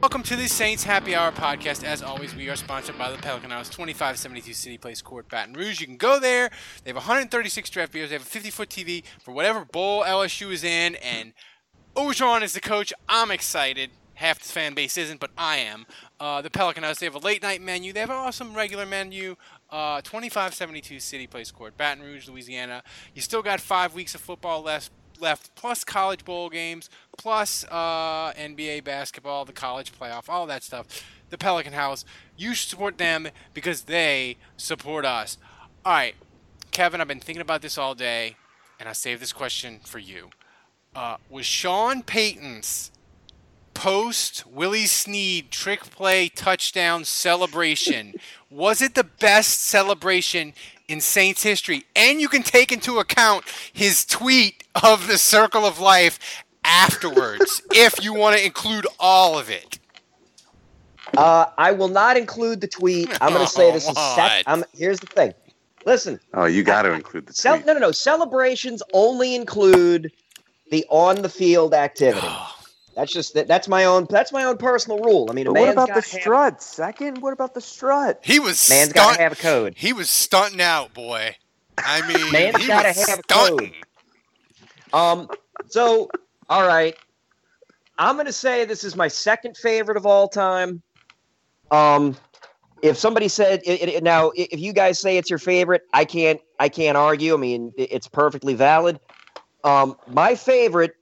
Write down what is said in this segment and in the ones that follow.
Welcome to the Saints Happy Hour podcast. As always, we are sponsored by the Pelican House, 2572 City Place Court, Baton Rouge. You can go there. They have 136 draft beers. They have a 50 foot TV for whatever bowl LSU is in. And Orgeron is the coach. I'm excited. Half the fan base isn't, but I am. Uh, the Pelican House, they have a late night menu. They have an awesome regular menu. Uh, 2572 City Place Court, Baton Rouge, Louisiana. You still got five weeks of football left, left plus college bowl games, plus uh, NBA basketball, the college playoff, all that stuff. The Pelican House. You should support them because they support us. All right, Kevin, I've been thinking about this all day, and I saved this question for you. Uh, was Sean Payton's post Willie Snead trick play touchdown celebration was it the best celebration in Saints history? And you can take into account his tweet of the circle of life afterwards if you want to include all of it. Uh, I will not include the tweet. I'm going to say this is What? sec- I'm, Here's the thing. Listen, Oh, you got to include the cel- tweet. no, no, no. Celebrations only include the on the field activity. That's just that, that's my own that's my own personal rule. I mean, a But what about the gotta have- strut? Second? What about the strut? He was Man's got to have a code. he was stunting out, boy. I mean, Man's he gotta was have a code. Um. So, all right. I'm going to say this is my second favorite of all time. Um, if somebody said it, it, now, if you guys say it's your favorite, I can't. I can't argue. I mean, i- it's perfectly valid. Um, my favorite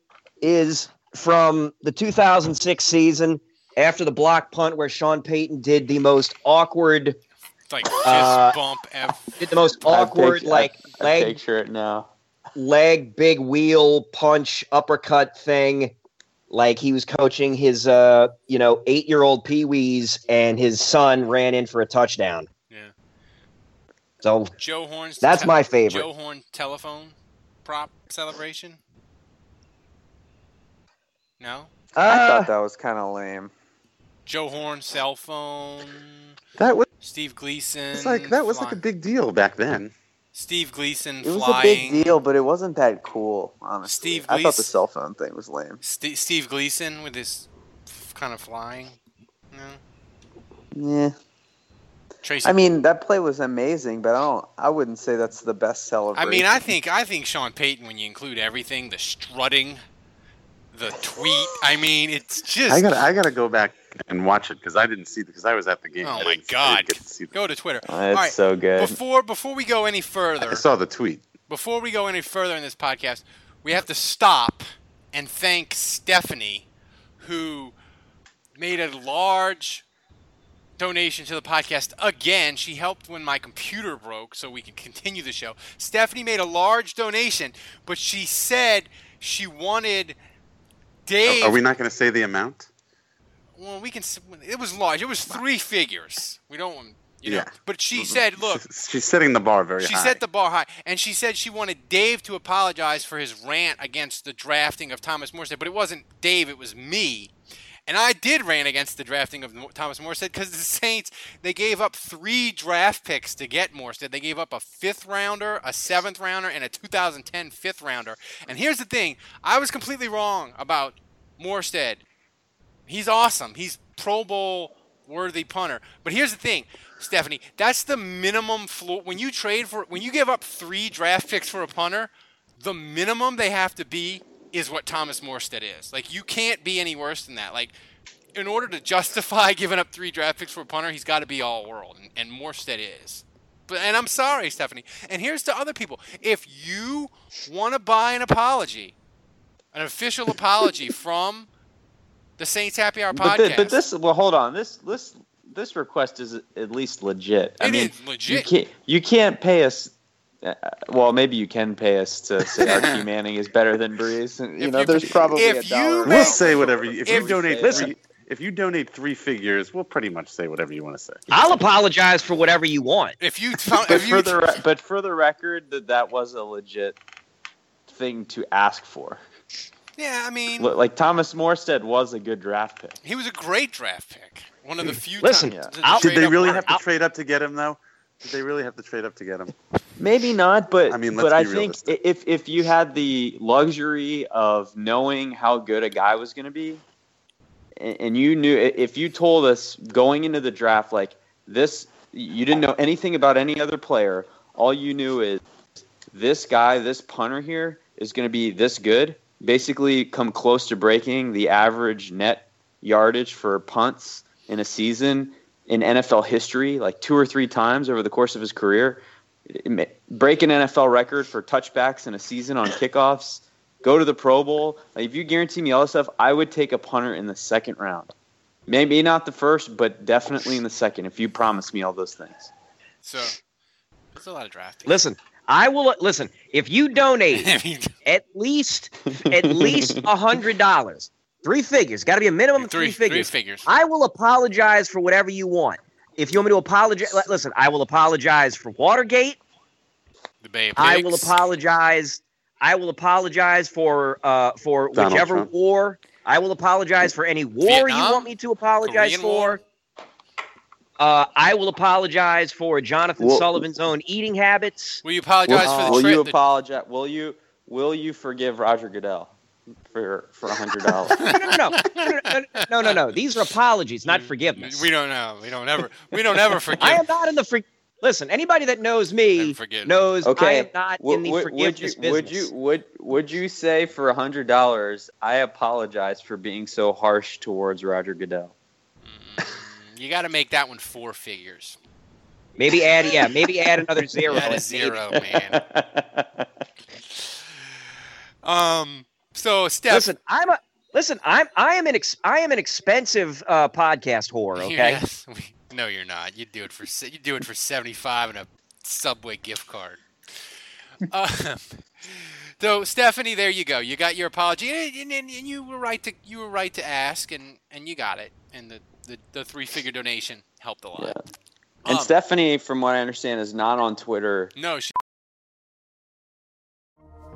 is from the 2006 season after the block punt where Sean Payton did the most awkward, like fist Uh, bump. F- did the most awkward picture- like I leg picture it now. leg big wheel punch uppercut thing like he was coaching his uh you know eight year old pee-wees and his son ran in for a touchdown Yeah. so Joe Horn's that's te- my favorite Joe Horn telephone prop celebration. No, I uh, thought that was kind of lame. Joe Horn cell phone. That was Steve Gleason. it's like that was like a big deal back then. Steve Gleason It was flying. a big deal, but it wasn't that cool, honestly. Steve I thought the cell phone thing was lame. St- Steve Gleason with his f- kind of flying. No. Yeah. Tracy. I mean, that play was amazing, but I don't. I wouldn't say that's the best celebration. I mean, I think I think Sean Payton, when you include everything, the strutting, the tweet. I mean, it's just. I gotta I gotta go back and watch it because I didn't see because I was at the game. Oh my didn't- I God! didn't to see the- Go to Twitter. All it's right, so good. Before before we go any further, I saw the tweet. before we go any further in this podcast, we have to stop and thank Stephanie, who made a large donation to the podcast again. She helped when my computer broke so we can continue the show. Stephanie made a large donation, but she said she wanted Dave. Are we not going to say the amount? Well, we can. It was large. It was three figures. We don't want. You know, Yeah. but she mm-hmm. said, "Look, She's setting the bar very she high. set the bar high, and she said she wanted Dave to apologize for his rant against the drafting of Thomas Morstead, but it wasn't Dave; it was me. And I did rant against the drafting of Thomas Morstead because the Saints they gave up three draft picks to get Morstead. They gave up a fifth rounder, a seventh rounder, and a 2010 fifth rounder. And here's the thing: I was completely wrong about Morstead. He's awesome. He's Pro Bowl worthy punter. But here's the thing, Stephanie, that's the minimum floor when you trade for when you give up 3 draft picks for a punter, the minimum they have to be is what Thomas Morstead is. Like you can't be any worse than that. Like in order to justify giving up 3 draft picks for a punter, he's got to be all world and, and Morstead is. But and I'm sorry, Stephanie. And here's to other people. If you want to buy an apology, an official apology from the Saints Happy Hour But, podcast. but this, well, hold on. This this this request is at least legit. I mean, is you legit. can't you can't pay us. Uh, well, maybe you can pay us to say Archie Manning is better than Brees. You If know, you- there's probably if a you dollar. make- We'll say whatever. You, if, If- you donate, Listen. three, if you donate three figures, we'll pretty much say whatever you want to say. I'll apologize for whatever you want. if you found, but if you for the re- but for the record, that that was a legit thing to ask for. yeah, I mean, Like Thomas Morstead was a good draft pick. he was a great draft pick. One of the few Listen, times to Did they really have to I'll- trade up to get him though? Did they really have to trade up to get him? Maybe not, but I mean, but I be think realistic. if if you had the luxury of knowing how good a guy was going to be, and, and you knew if you told us going into the draft like this, you didn't know anything about any other player. All you knew is this guy, this punter here, is going to be this good. Basically, come close to breaking the average net yardage for punts in a season in NFL history, like two or three times over the course of his career. Break an NFL record for touchbacks in a season on kickoffs. Go to the Pro Bowl. Like, if you guarantee me all this stuff, I would take a punter in the second round. Maybe not the first, but definitely in the second. If you promise me all those things. So there's a lot of draft picks. Listen, I will listen. If you donate I mean, at least at least a hundred dollars, three figures, got to be a minimum of three figures. Three figures. I will apologize for whatever you want. If you want me to apologize, listen, I will apologize for Watergate. the Bay of I will apologize. I will apologize for uh, for Donald whichever Trump. war. I will apologize for any war Vietnam? you want me to apologize Korean for. Uh, I will apologize for Jonathan Well- Sullivan's own eating habits. Will you apologize will, for the will trade? you apologize? Will you will you forgive Roger Goodell for for a hundred dollars? No, no, no, no, no, no, no, no. These are apologies, not forgiveness. We don't know. We don't ever. We don't ever forgive. I am not in the for- Listen, anybody that knows me Never forgive. knows I am not Would, in the would, forgiveness would you would you would would you say for a hundred dollars? I apologize for being so harsh towards Roger Goodell. You got to make that one four figures. Maybe add, yeah, maybe add another zero. Add a Maybe. zero, man. Um. So Steph, Listen, I'm a listen. I'm I am an ex, I am an expensive uh, podcast whore. Okay, Yes, no, you're not. You do it for se- you do it for seventy five and a Subway gift card. um, so Stephanie, there you go. You got your apology, and, and, and you were right to you were right to ask, and and you got it. And the the, the three figure donation helped a lot. Yeah. And Um, Stephanie, from what I understand, is not on Twitter. No, she,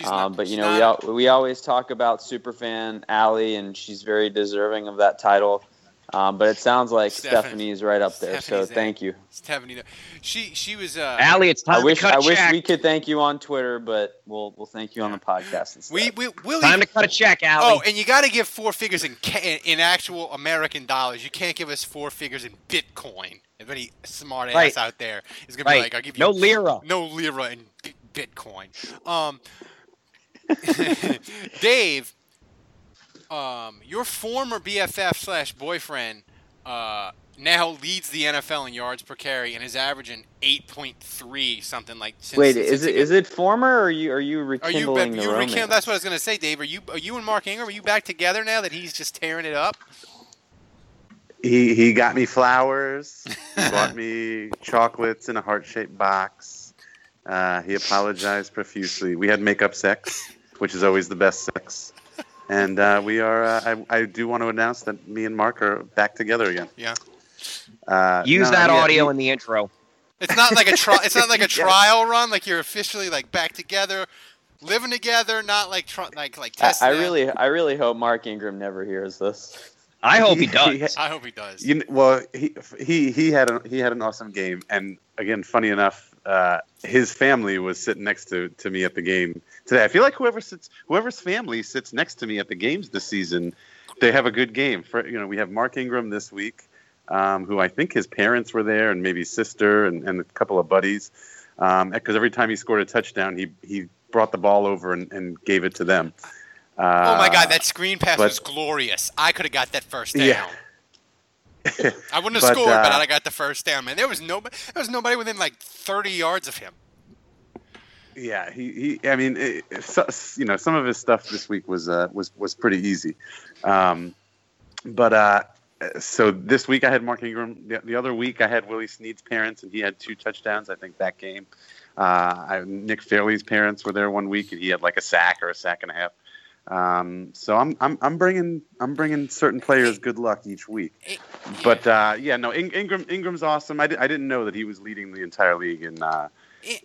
She's not- Um, but you she's know, we, al- we always talk about superfan Allie, and she's very deserving of that title. Um, but it sounds like Stephanie- Stephanie is right up there. So Stephanie's there. thank you. Stephanie, she she was uh, Allie, it's time I wish to cut I a wish check. we could thank you on Twitter, but we'll we'll thank you on the podcast instead. we we will Time to cut a check, Allie. Oh, and you got to give four figures in in in actual American dollars. You can't give us four figures in Bitcoin. If any smart ass Right. out there is gonna be like, I'll give you No lira. no lira in Bitcoin. Um, Dave, um, your former BFF slash boyfriend uh, now leads the NFL in yards per carry and is averaging eight point three something like. Since, Wait, since is he it got- is it former or are you are you Are you, rekindling the you romance? rekindle? That's what I was gonna say, Dave. Are you are you and Mark Ingram? Are you back together now that he's just tearing it up? He he got me flowers. He bought me chocolates in a heart shaped box. Uh, he apologized profusely. We had makeup sex, which is always the best sex. And uh, we are. Uh, I, I do want to announce that me and Mark are back together again. Yeah. Uh, Use no, that yeah, audio he- in the intro. It's not like a tri- It's not like a Yeah. trial run. Like you're officially like back together, living together. Not like tr- like like I, testing. I it. really I really hope Mark Ingram never hears this. I hope he He- does. I hope he does. You kn- well, he he he had a, he had an awesome game, and again, funny enough, uh, his family was sitting next to, to me at the game today. I feel like whoever sits whoever's family sits next to me at the games this season, they have a good game. For you know, we have Mark Ingram this week, um, who I think his parents were there, and maybe sister and, and a couple of buddies. Because every time he scored a touchdown, he he brought the ball over and, and gave it to them. Uh, oh my god, that screen pass but- was glorious. I could have got that first down. Yeah. I wouldn't have But, scored, but uh, I got the first down, man. There was no, there was nobody within like 30 yards of him. Yeah, he, he I mean, it, you know, some of his stuff this week was uh, was was pretty easy, um, but uh, so this week I had Mark Ingram. The, the other week I had Willie Snead's parents, and he had two touchdowns. I think that game. Uh, I, Nick Fairley's parents were there one week, and he had like a sack or a sack and a half. Um, so I'm I'm I'm bringing I'm bringing certain players good luck each week. But uh, yeah, no, In, Ingram Ingram's awesome. I, di- I didn't know that he was leading the entire league in uh,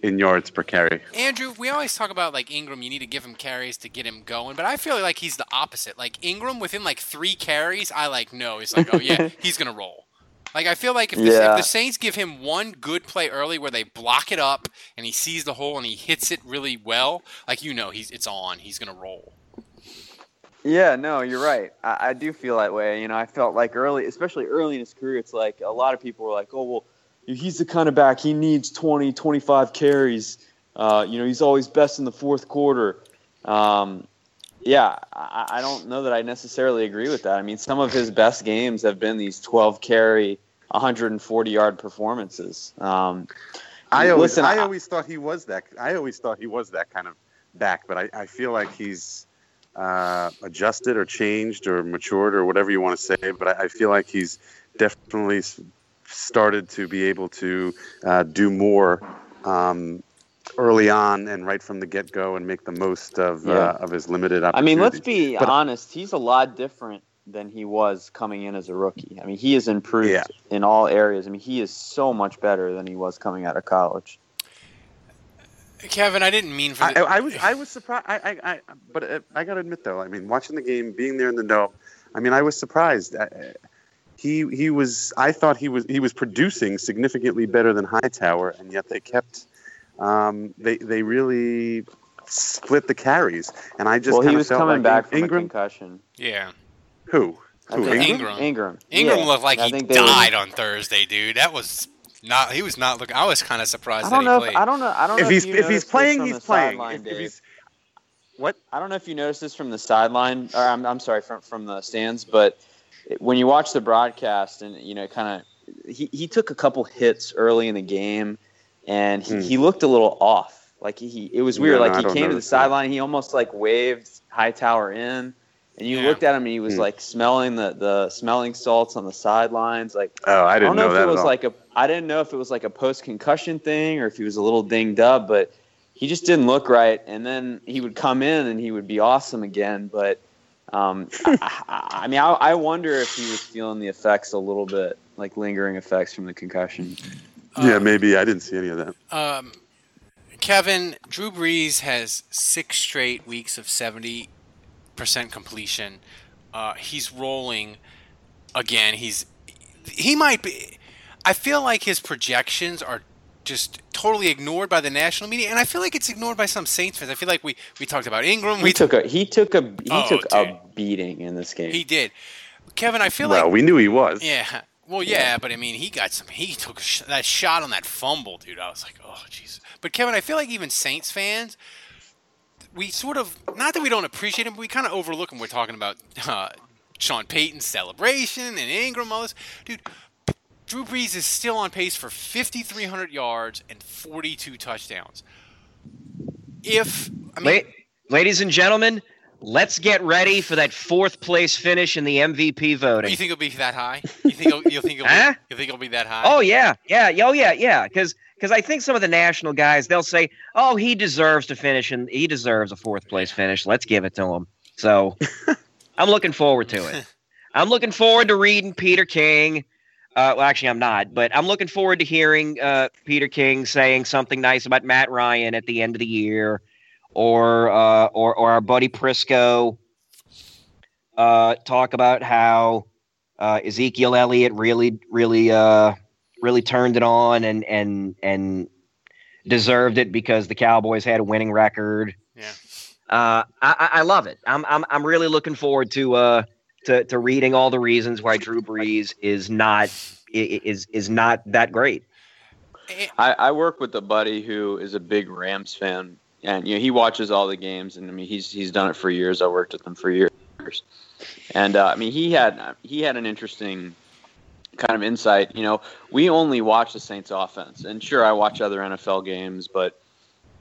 in yards per carry. Andrew, we always talk about like Ingram. You need to give him carries to get him going, but I feel like he's the opposite. Like Ingram, within like three carries, I like no. He's like, oh yeah, he's gonna roll. Like I feel like if the, Yeah. if the Saints give him one good play early where they block it up and he sees the hole and he hits it really well, like you know, he's it's on. He's gonna roll. Yeah, no, you're right. I, I do feel that way. You know, I felt like early, especially early in his career, it's like a lot of people were like, oh, well, he's the kind of back, he needs 20, 25 carries. Uh, you know, he's always best in the fourth quarter. Um, yeah, I, I don't know that I necessarily agree with that. I mean, some of his best games have been these 12 carry, 140 yard performances. Um, I always, listen, I always thought he was that. I always thought he was that kind of back, but I, I feel like he's uh, adjusted or changed or matured or whatever you want to say. But I, I feel like he's definitely started to be able to uh, do more um, early on and right from the get go and make the most of Yeah. uh, of his limited opportunities I mean, let's be But- honest. He's a lot different than he was coming in as a rookie. I mean, he has improved Yeah. in all areas. I mean, he is so much better than he was coming out of college. Kevin, I didn't mean for. I, The, I was I was surprised. I, I, I but uh, I got to admit though, I mean, watching the game, being there in the dome, I mean, I was surprised. Uh, he he was. I thought he was he was producing significantly better than Hightower, and yet they kept. Um, they they really split the carries, and I just well, he was felt coming like back from Ingram. a concussion. yeah, Who? Who? think- Ingram. Ingram. Ingram Yeah, looked like I he think they were- died on Thursday, dude. That was not. He was not looking. I was kind of surprised I don't he know. played. If, I don't know. I don't If know he's you if he's noticed playing, from he's the playing. sideline, If, if he's what? I don't know if you noticed this from the sideline, or I'm, I'm sorry, from from the stands, but when you watch the broadcast and you know, kind of, he, he took a couple hits early in the game, and he, Hmm. he looked a little off. Like he, it was weird. No, I like he came to the sideline, he almost like waved Hightower in, and you Yeah. looked at him, and he was Hmm. like smelling the the smelling salts on the sidelines. Like Oh, I I didn't don't know, know if that it was at all. like a. I didn't know if it was like a post concussion thing or if he was a little dinged up, but he just didn't look right. And then he would come in and he would be awesome again. But um, I, I, I mean, I, I wonder if he was feeling the effects a little bit, like lingering effects from the concussion. yeah, maybe I didn't see any of that. Um, Kevin, Drew Brees has six straight weeks of 70% completion. Uh, he's rolling. again, he's he might be. I feel like his projections are just totally ignored by the national media, and I feel like it's ignored by some Saints fans. I feel like we, we talked about Ingram. He We took a he took a he Oh, took a dude. beating in this game. he did. Kevin, I feel well, like we knew he was. yeah. Well, yeah, but I mean, he got some. He took sh- that shot on that fumble, dude. I was like, oh, Jesus. But Kevin, I feel like even Saints fans, we sort of not that we don't appreciate him, but we kind of overlook him. We're talking about uh, Sean Payton's celebration and Ingram, all this, dude. Drew Brees is still on pace for 5,300 yards and 42 touchdowns. If I mean, La- ladies and gentlemen, let's get ready for that fourth place finish in the MVP voting. you think it'll be that high? You think it'll, you think it'll Huh? be, you think it'll be that high? Oh yeah, yeah, oh yeah, yeah. Because because I think some of the national guys they'll say, "Oh, he deserves to finish, and he deserves a fourth place finish. Let's give it to him." So I'm looking forward to it. I'm looking forward to reading Peter King. Uh, well, actually, I'm not, but I'm looking forward to hearing uh, Peter King saying something nice about Matt Ryan at the end of the year, or uh, or or our buddy Prisco uh, talk about how uh, Ezekiel Elliott really, really, uh, really turned it on and and and deserved it because the Cowboys had a winning record. Yeah. Uh, I, I I love it. I'm I'm I'm really looking forward to uh to, to reading all the reasons why Drew Brees is not i- i- is is not that great. I, I work with a buddy who is a big Rams fan, and you know he watches all the games, and I mean he's he's done it for years. I worked with him for years, and uh, I mean he had he had an interesting kind of insight. You know, we only watch the Saints offense, and sure I watch other NFL games, but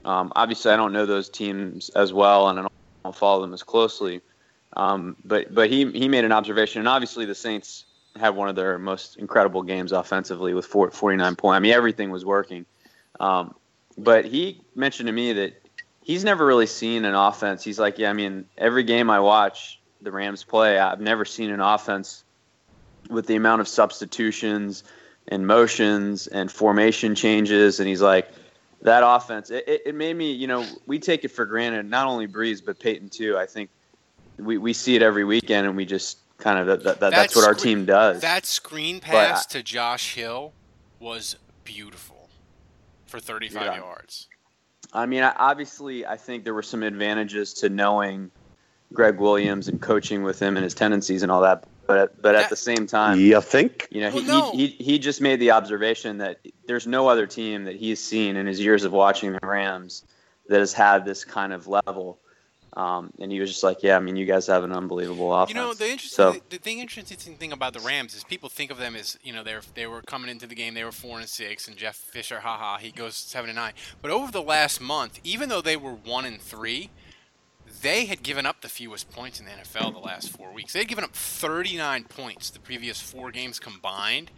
um, obviously I don't know those teams as well, and I don't, follow them as closely. Um, but but he he made an observation, and obviously the Saints had one of their most incredible games offensively with four, 49 points. I mean everything was working. Um, but he mentioned to me that he's never really seen an offense. He's like, yeah, I mean every game I watch the Rams play, I've never seen an offense with the amount of substitutions and motions and formation changes. And he's like, that offense, it, it, it made me, you know, we take it for granted, not only Brees, but Payton too. I think we, we see it every weekend and we just kind of, that, that, that- that's what our screen- team does. That screen But pass to Josh Hill was beautiful for 35 Yeah. yards. I mean, obviously, I think there were some advantages to knowing Gregg Williams and coaching with him and his tendencies and all that. But but at the same time, You think? you know, he, Well, no. he, he he just made the observation that there's no other team that he's seen in his years of watching the Rams that has had this kind of level. Um, and he was just like, "Yeah, I mean, you guys have an unbelievable offense." You know, the interesting, So the, the thing, interesting thing about the Rams is people think of them as you know they're they were coming into the game they were four and six and Jeff Fisher, haha, he goes seven and nine. But over the last month, even though they were one and three, they had given up the fewest points in the NFL the last four weeks. They had given up 39 points the previous four games combined.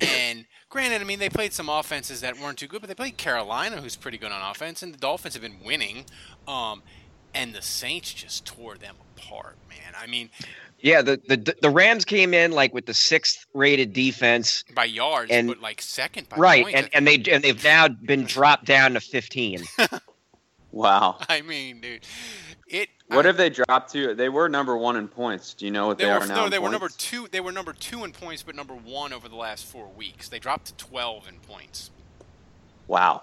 And granted, I mean they played some offenses that weren't too good, but they played Carolina, who's pretty good on offense, and the Dolphins have been winning. Um, and the Saints just tore them apart, man. I mean, Yeah, the the the Rams came in like with the sixth rated defense, by yards, And- but like second by right? points. And and they and they've now been dropped down to 15. wow, I mean, dude, it. what have they dropped to? They were number one in points. Do you know what They they, were are now? no, in they were number two. They were number two in points, but number one over the last four weeks. They dropped to twelve in points. Wow.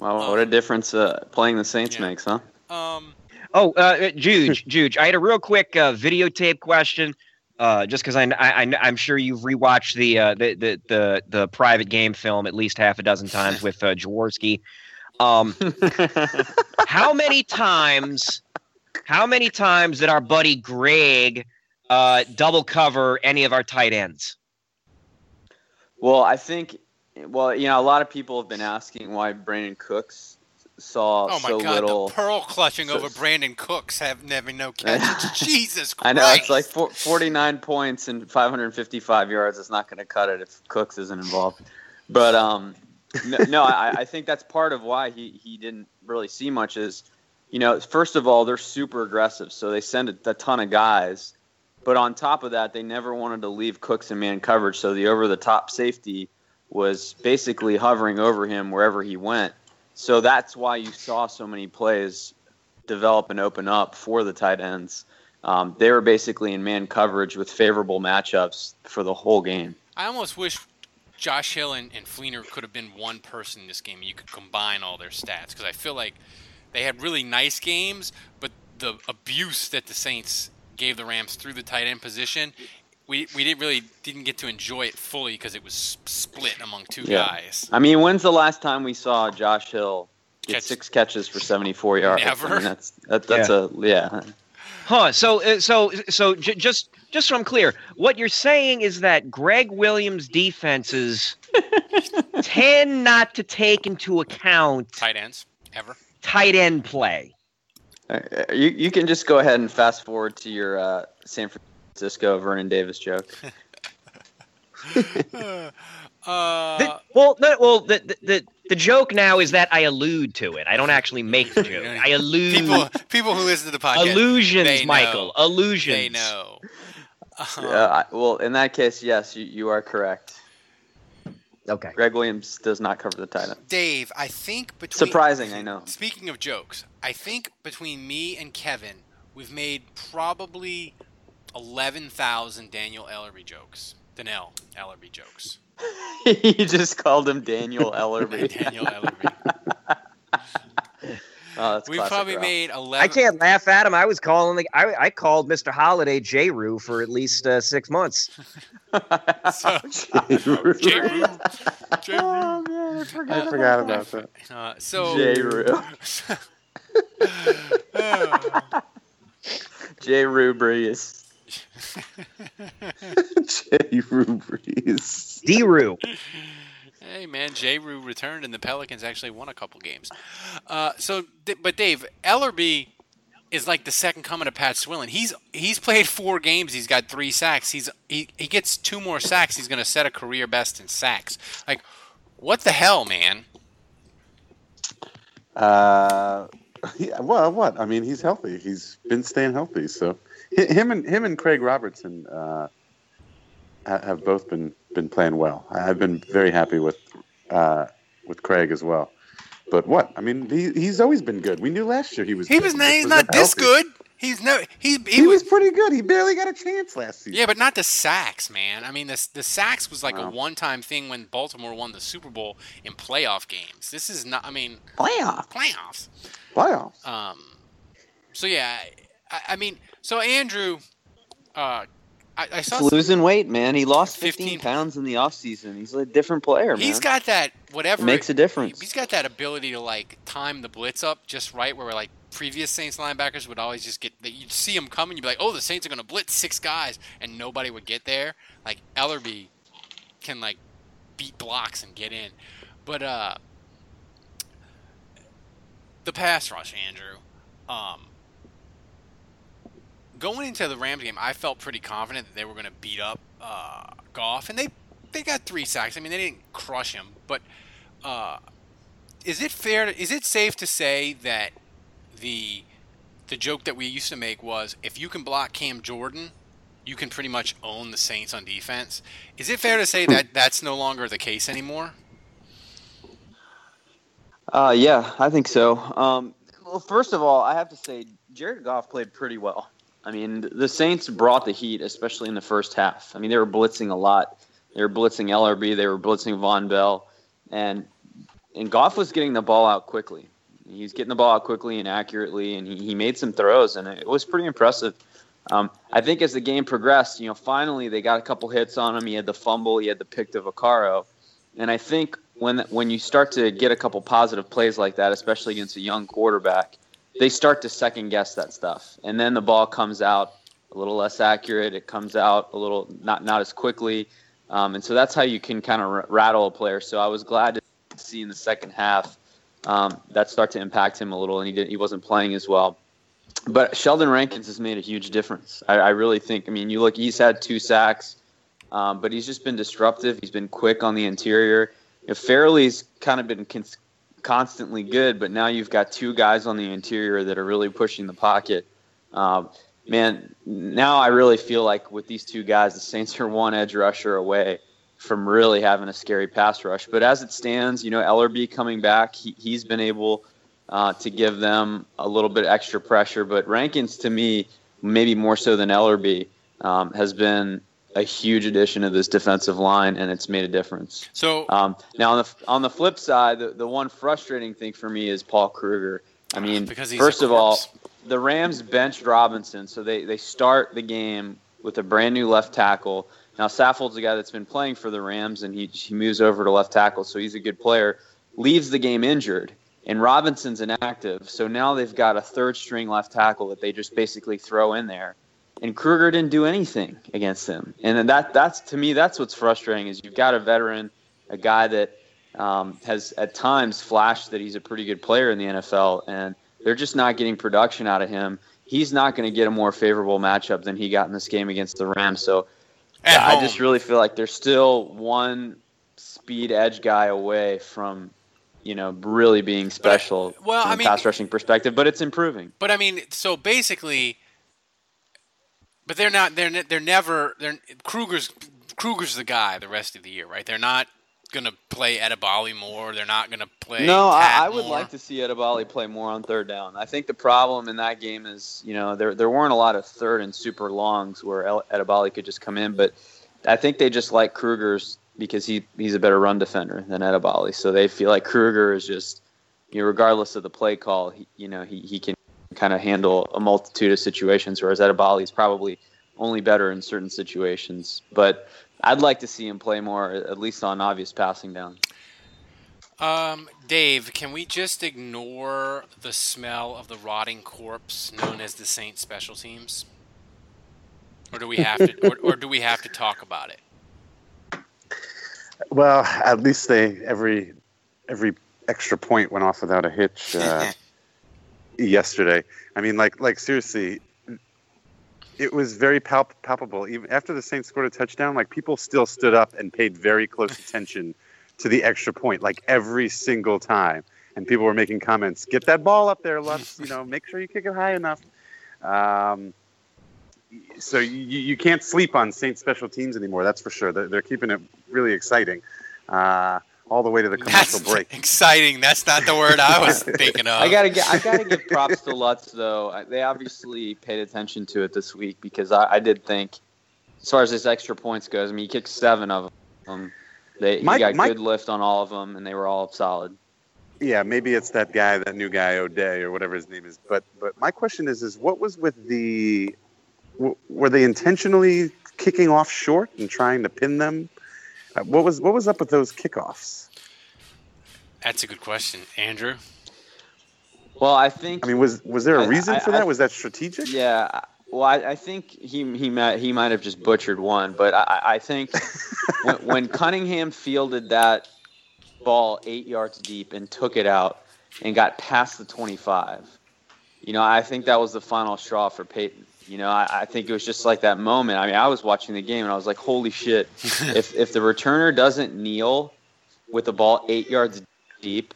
Well, what a difference uh, playing the Saints makes, huh? Um, Oh, uh, Juge, Juge, I had a real quick uh, videotape question. Uh, just because I, I, I, I'm sure you've rewatched the, uh, the, the the the private game film at least half a dozen times with uh, Jaworski. Um, how many times? How many times did our buddy Gregg uh, double cover any of our tight ends? Well, I think, well, you know, a lot of people have been asking why Brandin Cooks saw oh my so God, little. the pearl clutching so- over Brandin Cooks have never no catches. Jesus Christ! I know it's like four, 49 points and 555 yards. It's not going to cut it if Cooks isn't involved. But um, no, no I, I think that's part of why he, he didn't really see much. Is you know, first of all, they're super aggressive, so they send a, a ton of guys. But on top of that, they never wanted to leave Cooks in man coverage, so the over the top safety was basically hovering over him wherever he went. So that's why you saw so many plays develop and open up for the tight ends um, they were basically in man coverage with favorable matchups for the whole game. I almost wish Josh Hill and, and Fleener could have been one person in this game. You could combine all their stats because I feel like they had really nice games, but the abuse that the Saints gave the Rams through the tight end position, we, we didn't really didn't get to enjoy it fully because it was split among two guys. I mean, when's the last time we saw Josh Hill get Catch- six catches for 74 yards? Never. I mean, that's that, that's Yeah. a yeah. Huh. So, uh, so, so, j- just, just so I'm clear, what you're saying is that Gregg Williams' defenses tend not to take into account Tight ends ever. tight end play. Uh, You you can just go ahead and fast forward to your uh, San Francisco Vernon Davis joke. Uh, The- well, no, well, the, the the the joke now is that I allude to it. I don't actually make the joke. I allude. people people who listen to the podcast Illusions, they Michael. know. Illusions. They know. Uh-huh. Yeah, well, in that case, yes, you, you are correct. Okay. Gregg Williams does not cover the tight end. Dave, I think between Surprising, I know. Speaking of jokes, I think between me and Kevin, we've made probably eleven thousand Daniel Ellerbe jokes. Dannell Ellerbe jokes. you just called him Daniel Ellerbe. Daniel Ellerbe. Oh, We've probably Ralph. made I eleven. can't laugh at him. I was calling. The, I I called Mr. Holiday J. Rue for at least uh, six months. So, J. Rue. J. Rue. Oh man, I forgot, I forgot about that. Uh, so J. Rue. J. Rue Brees. J. Rue Brees. D. Rue. Hey man, J. Rue returned, and the Pelicans actually won a couple games. Uh, so, but Dave Ellerbe is like the second coming of Pat Swilling. He's he's played four games. He's got three sacks. He's he, he gets two more sacks. He's going to set a career best in sacks. Like, what the hell, man? Uh, yeah, well, what? I mean, he's healthy. He's been staying healthy. So him and him and Craig Robertson uh, have both been been playing well. I- I've been very happy with uh, with Craig as well. But what? I mean, he, he's always been good. We knew last year he was. He good. was He not, just he's was not this healthy. good. He's no he he, He was pretty good. He barely got a chance last season. Yeah, but not the sacks, man. I mean, the the sacks was like a one-time thing when Baltimore won the Super Bowl in playoff games. This is not. I mean, Playoff. playoffs. Playoffs. Um, so yeah, I, I mean, so Andrew, uh, I, I saw He's losing weight, man. He lost 15 15, pounds in the offseason. He's a different player, man. he's got that whatever It makes a difference. He's got that ability to like time the blitz up just right, where like previous Saints linebackers would always just get that you'd see him coming, you'd be like, oh, the Saints are gonna blitz six guys, and nobody would get there. Like Ellerbe can like beat blocks and get in, but uh, the pass rush, Andrew. Um, going into the Rams game, I felt pretty confident that they were going to beat up uh, Goff, and they they got three sacks. I mean, they didn't crush him, but uh, is it fair? To, is it safe to say that the the joke that we used to make was if you can block Cam Jordan, you can pretty much own the Saints on defense. Is it fair to say that that's no longer the case anymore? Uh, yeah, I think so. Um, well, first of all, I have to say Jared Goff played pretty well. I mean, the Saints brought the heat, especially in the first half. I mean, they were blitzing a lot. They were blitzing Ellerbe. They were blitzing Vonn Bell, and and Goff was getting the ball out quickly. He was getting the ball out quickly and accurately, and he, he made some throws, and it was pretty impressive. Um, I think as the game progressed, you know, finally they got a couple hits on him. He had the fumble, he had the pick to Vaccaro, and I think when when you start to get a couple positive plays like that, especially against a young quarterback, they start to second guess that stuff, and then the ball comes out a little less accurate. It comes out a little not not as quickly, um, and so that's how you can kind of r- rattle a player. So I was glad to see in the second half um, that start to impact him a little, and he did he wasn't playing as well. But Sheldon Rankins has made a huge difference. I, I really think. I mean, you look, he's had two sacks, um, but he's just been disruptive. He's been quick on the interior. You Fairley's kind of been cons- constantly good, but now you've got two guys on the interior that are really pushing the pocket. Um, man, now I really feel like with these two guys, the Saints are one edge rusher away from really having a scary pass rush. But as it stands, you know, Ellerbe coming back, he, he's been able uh, to give them a little bit extra pressure. But Rankins, to me, maybe more so than Ellerbe, um, has been a huge addition to this defensive line, and it's made a difference. So um, now on the on the flip side, the, the one frustrating thing for me is Paul Kruger. I mean, Because first of all, the Rams benched Robinson, so they they start the game with a brand new left tackle. Now Saffold's a guy that's been playing for the Rams, and he he moves over to left tackle, so he's a good player. Leaves the game injured, and Robinson's inactive, so now they've got a third string left tackle that they just basically throw in there. And Kruger didn't do anything against him, and then that that's to me that's what's frustrating is you've got a veteran, a guy that um, has at times flashed that he's a pretty good player in the NFL, and they're just not getting production out of him. He's not going to get a more favorable matchup than he got in this game against the Rams. So At I just really feel like there's still one speed edge guy away from, you know, really being special well, from I a mean- pass rushing perspective. But it's improving. But I mean, so basically, but they're not. They're ne- they're never. They're Kruger's Kruger's the guy the rest of the year, right? They're not gonna play Edebali more. They're not gonna play. No, I, I would more. like to see Edebali play more on third down. I think the problem in that game is, you know, there there weren't a lot of third and super longs where Edebali could just come in, but I think they just like Kruger's because he he's a better run defender than Edebali. So they feel like Kruger is just, you know, regardless of the play call, he, you know, he, he can kind of handle a multitude of situations, whereas Edebali is probably only better in certain situations. But I'd like to see him play more, at least on obvious passing down. Um, Dave, can we just ignore the smell of the rotting corpse known as the Saint Special Teams, or do we have to, or, or do we have to talk about it? Well, at least they every every extra point went off without a hitch uh, yesterday. I mean, like like seriously, it was very palp- palpable. Even after the Saints scored a touchdown, like people still stood up and paid very close attention to the extra point, like every single time. And people were making comments, "Get that ball up there, Lutz. You know, make sure you kick it high enough." Um, so you, you can't sleep on Saint special teams anymore. That's for sure. They're, they're keeping it really exciting, uh, all the way to the commercial That's break. exciting. That's not the word I was thinking of. I gotta get, I gotta give props to Lutz though. They obviously paid attention to it this week because I, I did think, as far as his extra points goes, I mean, he kicked seven of them. They Mike- he got Mike- good lift on all of them, and they were all solid. Yeah, maybe it's that guy, that new guy O'Day or whatever his name is. But but my question is is what was with the w- were they intentionally kicking off short and trying to pin them? Uh, what was what was up with those kickoffs? That's a good question, Andrew. Well, I think. I mean, was was there a reason I- for I- that? was that strategic? Yeah. Well, I, I think he he might he might have just butchered one, but I, I- I think when, when Cunningham fielded that ball eight yards deep and took it out and got past the 25, you know, I think that was the final straw for Payton. You know, I, I think it was just like that moment. I mean, I was watching the game and I was like, holy shit! if if the returner doesn't kneel with the ball eight yards deep,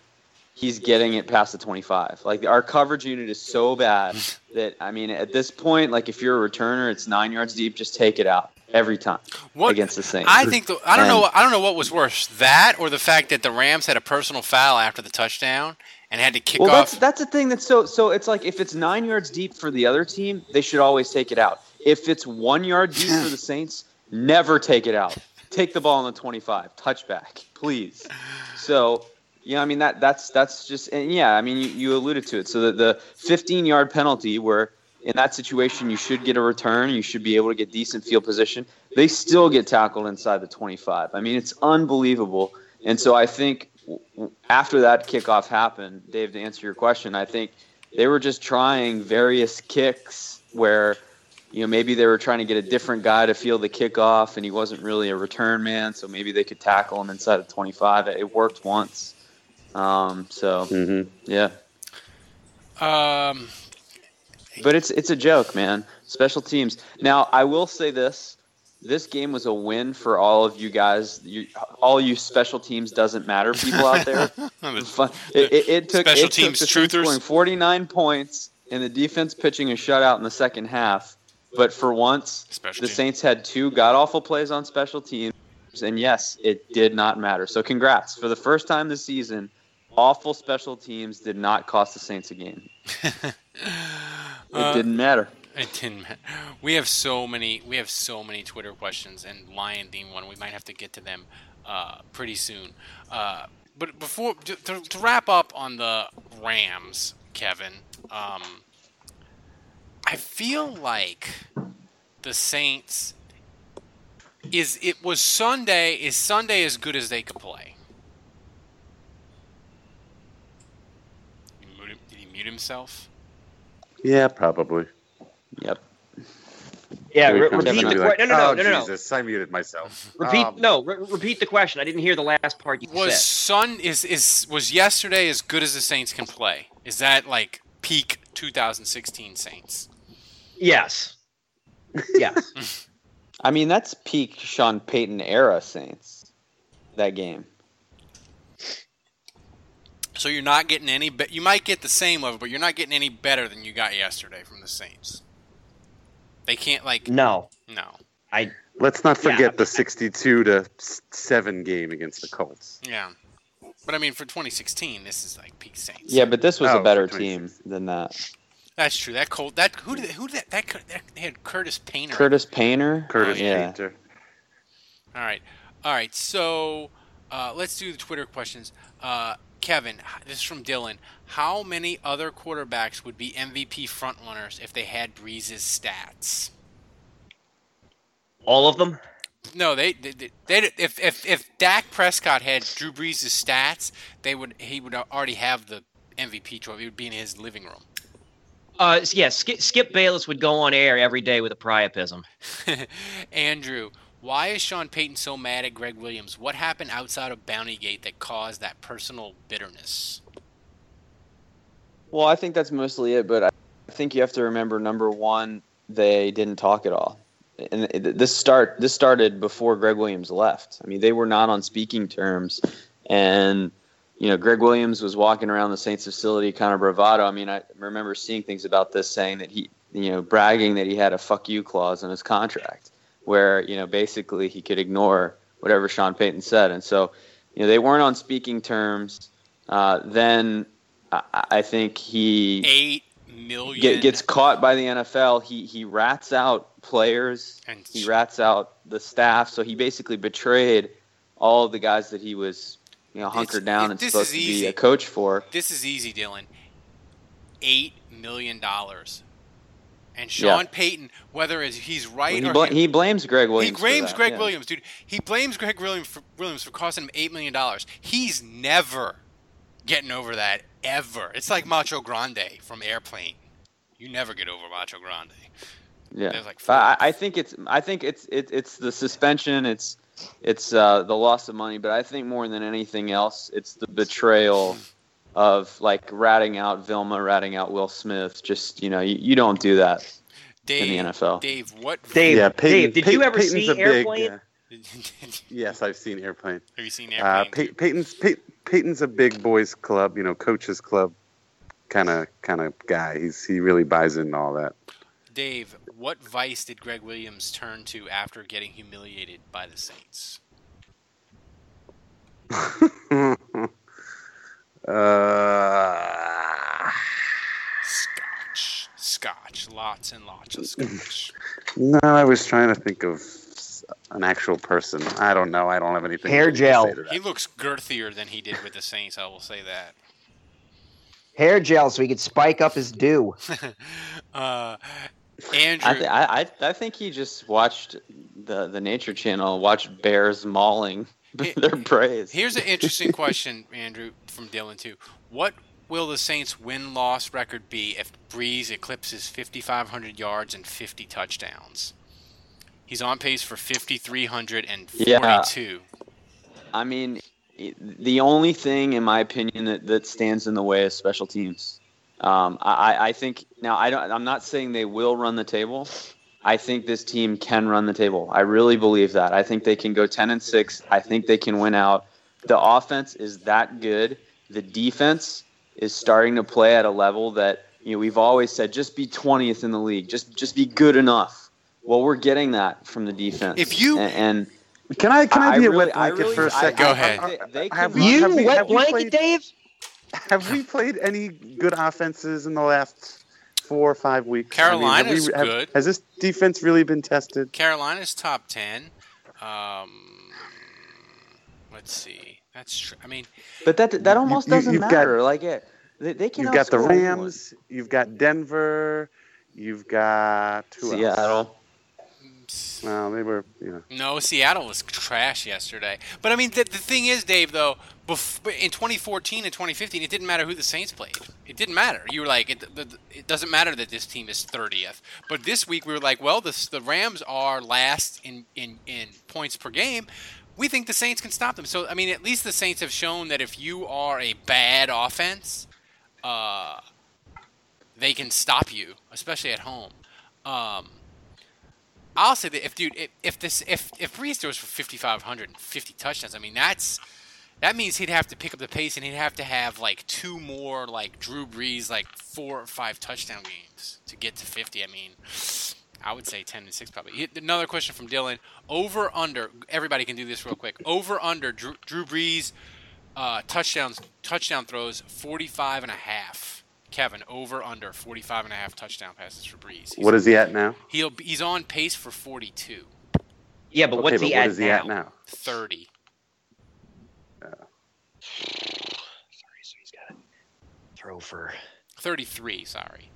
he's getting it past the 25. Like our coverage unit is so bad that I mean, at this point, like if you're a returner, it's nine yards deep, just take it out every time What- against the Saints. I think the, I don't And- know I don't know what was worse that or the fact that the Rams had a personal foul after the touchdown and had to kick well, off. that's that's the thing that's so so. It's like if it's nine yards deep for the other team, they should always take it out. If it's one yard deep for the Saints, never take it out. Take the ball on the twenty-five, touchback, please. So yeah, I mean that that's that's just and yeah, I mean you, you alluded to it. So the, the fifteen yard penalty where in that situation you should get a return, you should be able to get decent field position. They still get tackled inside the twenty-five. I mean it's unbelievable. And so I think w- w- after that kickoff happened, Dave, to answer your question, I think they were just trying various kicks where you know maybe they were trying to get a different guy to field the kickoff and he wasn't really a return man so maybe they could tackle him inside of 25 it worked once. Um, so yeah. Um, but it's it's a joke man. Special teams. Now i will say this this game was a win for all of you guys you, all you special teams doesn't matter people out there it, it, it took Special it teams took the truthers. scoring 49 points and the defense pitching a shutout in the second half. But for once, Special the teams. Saints had two god awful plays on special teams, and yes, it did not matter. So congrats for the first time this season. Awful special teams did not cost the Saints a game. It Uh, didn't matter. It didn't. We have so many. We have so many Twitter questions, and Lion Theme one. We might have to get to them uh, pretty soon. Uh, but before to, to, wrap up on the Rams, Kevin, um, I feel like the Saints is it was Sunday. Is Sunday as good as they could play? Did he mute himself? Yeah, probably. Yep. Yeah, re- repeat the question. like, no, no, no, oh, no, no, no. I muted myself. Repeat. Um, no, re- repeat the question. I didn't hear the last part you Was said. Sun is is was yesterday as good as the Saints can play? Is that like peak 2016 Saints? Yes. Yes. I mean, that's peak Sean Payton era Saints. That game. So you're not getting any. Be- you might get the same level, but you're not getting any better than you got yesterday from the Saints. They can't like no. no. I. Let's not Yeah, forget the 62 to 7 game against the Colts. Yeah, but I mean for 2016, this is like peak Saints. Yeah, but this was Oh, a better team than that. That's true. That Colt. That who did who did that that, that they had Curtis Painter. Curtis Painter. Curtis yeah. Painter. All right, all right. So uh, let's do the Twitter questions. Uh, Kevin, this is from Dylan. How many other quarterbacks would be MVP frontrunners if they had Brees's stats? All of them. No, they, they, they, they if if if Dak Prescott had Drew Brees' stats, they would he would already have the MVP trophy. It would be in his living room. Uh, yeah. Skip, Skip Bayless would go on air every day with a priapism. Andrew, why is Sean Payton so mad at Gregg Williams? What happened outside of Bountygate that caused that personal bitterness? Well, I think that's mostly it, but I think you have to remember number one, they didn't talk at all. And this start this started before Gregg Williams left. I mean, they were not on speaking terms, and you know, Gregg Williams was walking around the Saints facility, kind of bravado. I mean, I remember seeing things about this saying that he, you know, bragging that he had a "fuck you" clause in his contract, where you know basically he could ignore whatever Sean Payton said, and so you know they weren't on speaking terms. Uh, then I, I think he Eight million. get, gets caught by the NFL. He he rats out players. And he rats out the staff. So he basically betrayed all of the guys that he was you know hunkered down and supposed to be a coach for. This is easy, Dylan. Eight million dollars. And Yeah. Sean Payton, whether it's, he's right he, or bla- he, he blames Gregg Williams. he for blames Gregg yeah. Williams, dude. He blames Gregg Williams for, Williams for costing him eight million dollars. He's never getting over that ever. It's like Macho Grande from Airplane. You never get over Macho Grande. Yeah, like I, I think it's I think it's it, it's the suspension. It's it's uh, the loss of money. But I think more than anything else, it's the betrayal of like ratting out Vilma, ratting out Will Smith. Just you know, you, you don't do that Dave, in the NFL. Dave, what? Dave, yeah, Payton, Dave, did you ever Payton's see a big, Airplane? uh, yes, I've seen Airplane. Have you seen Uh, Airplane? Pey- Payton's Pey- Payton's a big boys club, you know, coaches club kind of kind of guy. He's he really buys into all that. Dave, what vice did Gregg Williams turn to after getting humiliated by the Saints? uh, Scotch. Scotch. Lots and lots of scotch. no, I was trying to think of an actual person. I don't know. I don't have anything. Hair to gel. say to that. he looks girthier than he did with the Saints, I will say that. Hair gel so he could spike up his dew. uh, Andrew. I, th- I, I I think he just watched the the Nature Channel, watched bears mauling their prey. Here's an interesting question, Andrew, from Dylan too. What will the Saints' win-loss record be if Brees eclipses 5,500 yards and 50 touchdowns? He's on pace for 5,342. Yeah. I mean, the only thing, in my opinion, that, that stands in the way is special teams. Um, I, I- I think now I don't. I'm not saying they will run the table. I think this team can run the table. I really believe that. I think they can go 10 and six. I think they can win out. The offense is that good. The defense is starting to play at a level that you know we've always said just be 20th in the league. Just just be good enough. Well, we're getting that from the defense. If you- and, and Can I can I, I be a really- wet I blanket really- for a I- second? Go ahead. They- they have can we, You have we, wet have blanket, played, Dave? Have we played any good offenses in the last four or five weeks? Carolina's have we, have, good. Has this defense really been tested? Carolina's top ten. Um, let's see. That's true. I mean, But that that almost you- doesn't you've got- matter. like it, they, they can. You've got the outscore anyone. Rams. You've got Denver. You've got who else? Seattle. Well, they were, you know. no, Seattle was trash yesterday. But I mean, the, the thing is, Dave, though, bef- in 2014 and 2015, it didn't matter who the Saints played. It didn't matter. You were like, it, it doesn't matter that this team is 30th. But this week, we were like, well, the the Rams are last in, in, in points per game. We think the Saints can stop them. So, I mean, at least the Saints have shown that if you are a bad offense, uh, they can stop you, especially at home. Um, I'll say that if dude, if, if this if if Brees throws for 5,500 and 50 touchdowns, I mean that's that means he'd have to pick up the pace and he'd have to have like two more like Drew Brees like four or five touchdown games to get to 50. I mean, I would say 10 and six probably. Another question from Dylan: Over under? Everybody can do this real quick. Over under Drew, Drew Brees uh, touchdowns touchdown throws 45 and a half. Kevin, over under 45 and a half touchdown passes for Brees. He's- What is he at now? He'll he's on pace for 42, Yeah, but okay, what's but he what at is he now? at now? 30. Throw for. 33, sorry.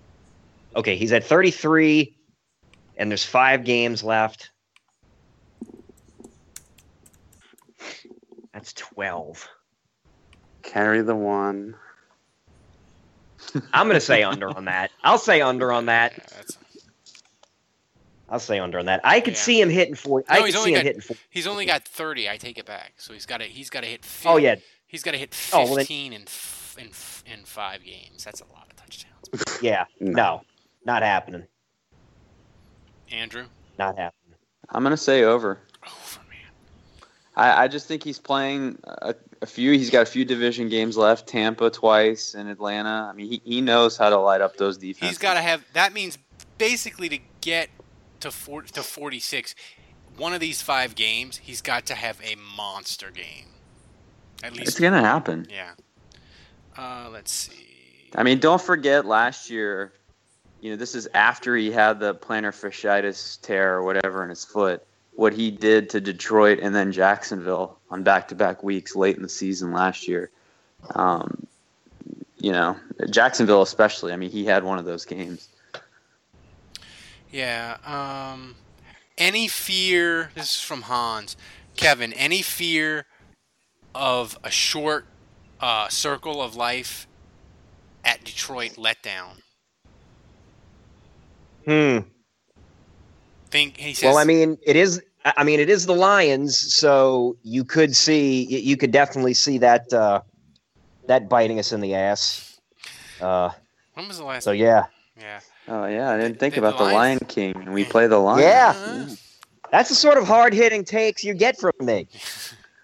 Okay, he's at 33, and there's five games left. That's 12. Carry the one. I'm going to say under on that. I'll say under on that. That's, I'll say under on that. I could Yeah. see him hitting 40. I no, could he's see only him got hitting 40. he's only got 30. I take it back. So he's got to he's got to hit. 50, Oh, yeah. He's got to hit Oh, well, then- 15 in in in five games. That's a lot of touchdowns. Yeah, no, not happening. Andrew, Not happening. I'm gonna say over. over man. I, I just think he's playing a, a few. He's got a few division games left. Tampa twice and Atlanta. I mean, he, he knows how to light up those defenses. He's got to have. That means basically to get to four, to 46, one of these five games, he's got to have a monster game. At least. It's gonna happen. Yeah. Uh, let's see. I mean, don't forget last year. You know, this is after he had the plantar fasciitis tear or whatever in his foot. What he did to Detroit and then Jacksonville on back-to-back weeks late in the season last year. Um, you know, Jacksonville especially. I mean, he had one of those games. Yeah. Um, any fear? This is from Hans. Kevin, any fear of a short uh, circle of life at Detroit letdown? Hmm. Think he says. Well, I mean, it is. I I mean, it is the Lions, so you could see, you could definitely see that uh, that biting us in the ass. Uh, when was the last? so yeah, Yeah. Oh yeah, I didn't think Did the about the Lions- Lion King, and we play the Lion. yeah. That's the sort of hard hitting takes you get from me.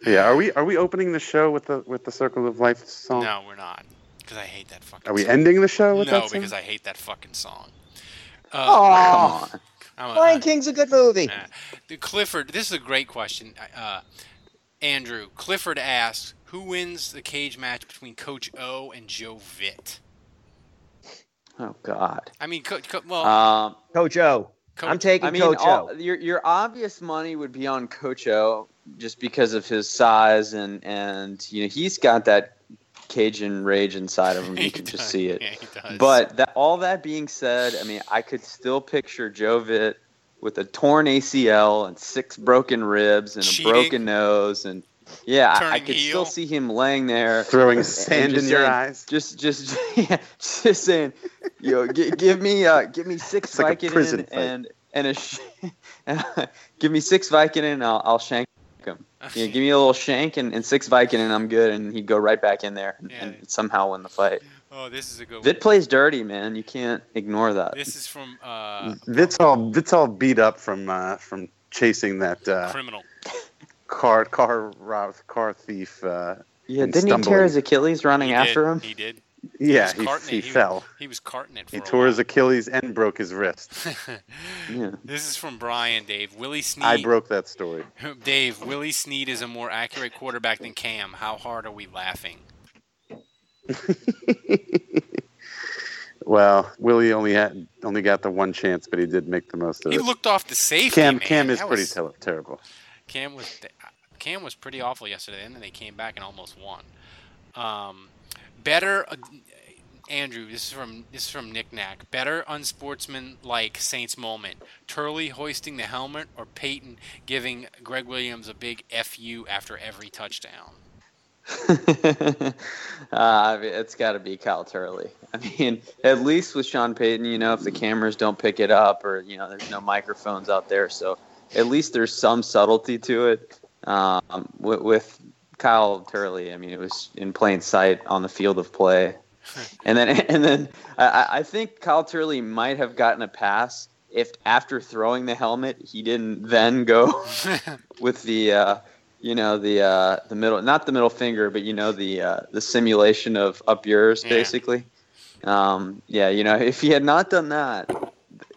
Yeah, are we are we opening the show with the with the Circle of Life song? No, we're not. Because I hate that fucking. Are we song. ending the show with No, that song? because I hate that fucking song. Oh, Uh, Come on. Lion King's a good movie. The Clifford, this is a great question. Uh, Andrew, Clifford asks, who wins the cage match between Coach O and Joe Vitt? Oh God. I mean, co- co- well, Um, Coach O. Coach- I'm taking I mean, Coach all, O. your your obvious money would be on Coach O, just because of his size and and you know he's got that Cajun rage inside of him. You can just see it. Yeah, he does. But that, all that being said, I mean, I could still picture Joe Vitt with a torn ACL and six broken ribs and Cheating. a broken nose, and yeah, I, I could heel. still see him laying there Throwing sand just in your saying- eyes. Just, just, yeah, just saying, yo, g- give me, uh, give me six It's like a Vicodin prison and and a, sh- give me six Vicodin, and I'll, I'll shank him. Yeah, give me a little shank and, and six Viking, and I'm good. And he'd go right back in there and, Yeah. and somehow win the fight. oh, this is a good Vitt one. plays dirty, man. You can't ignore that. This is from uh, Vitt's all Vitt's all beat up from uh, from chasing that uh, Criminal. car car rob car thief. Uh, Yeah, didn't he tear his Achilles running He after did. him? He did. Yeah, he, he it. fell. He was carting it for He tore his. Achilles and broke his wrist. Yeah. This is from Brian, Dave. Willie Snead. I broke that story. Dave, Willie Snead is a more accurate quarterback than Cam. How hard are we laughing? Well, Willie only had only got the one chance, but he did make the most of He it. He looked off the safety. Cam man. Cam is That pretty was- ter- terrible. Cam was Cam was pretty awful yesterday, and then they came back and almost won. Um, better, uh, Andrew. This is from this is from Nick Knack. Better unsportsmanlike Saints moment: Turley hoisting the helmet, or Payton giving Gregg Williams a big "fu" after every touchdown. uh, I mean, it's got to be Kyle Turley. I mean, at least with Sean Payton, you know, if the cameras don't pick it up or, you know, there's no microphones out there. So at least there's some subtlety to it. Um, with, with Kyle Turley, I mean, it was in plain sight on the field of play. And then, and then I, I think Kyle Turley might have gotten a pass if after throwing the helmet, he didn't then go with the, uh, you know the uh, the middle not the middle finger but you know the uh, the simulation of up yours Yeah. basically um, yeah you know if he had not done that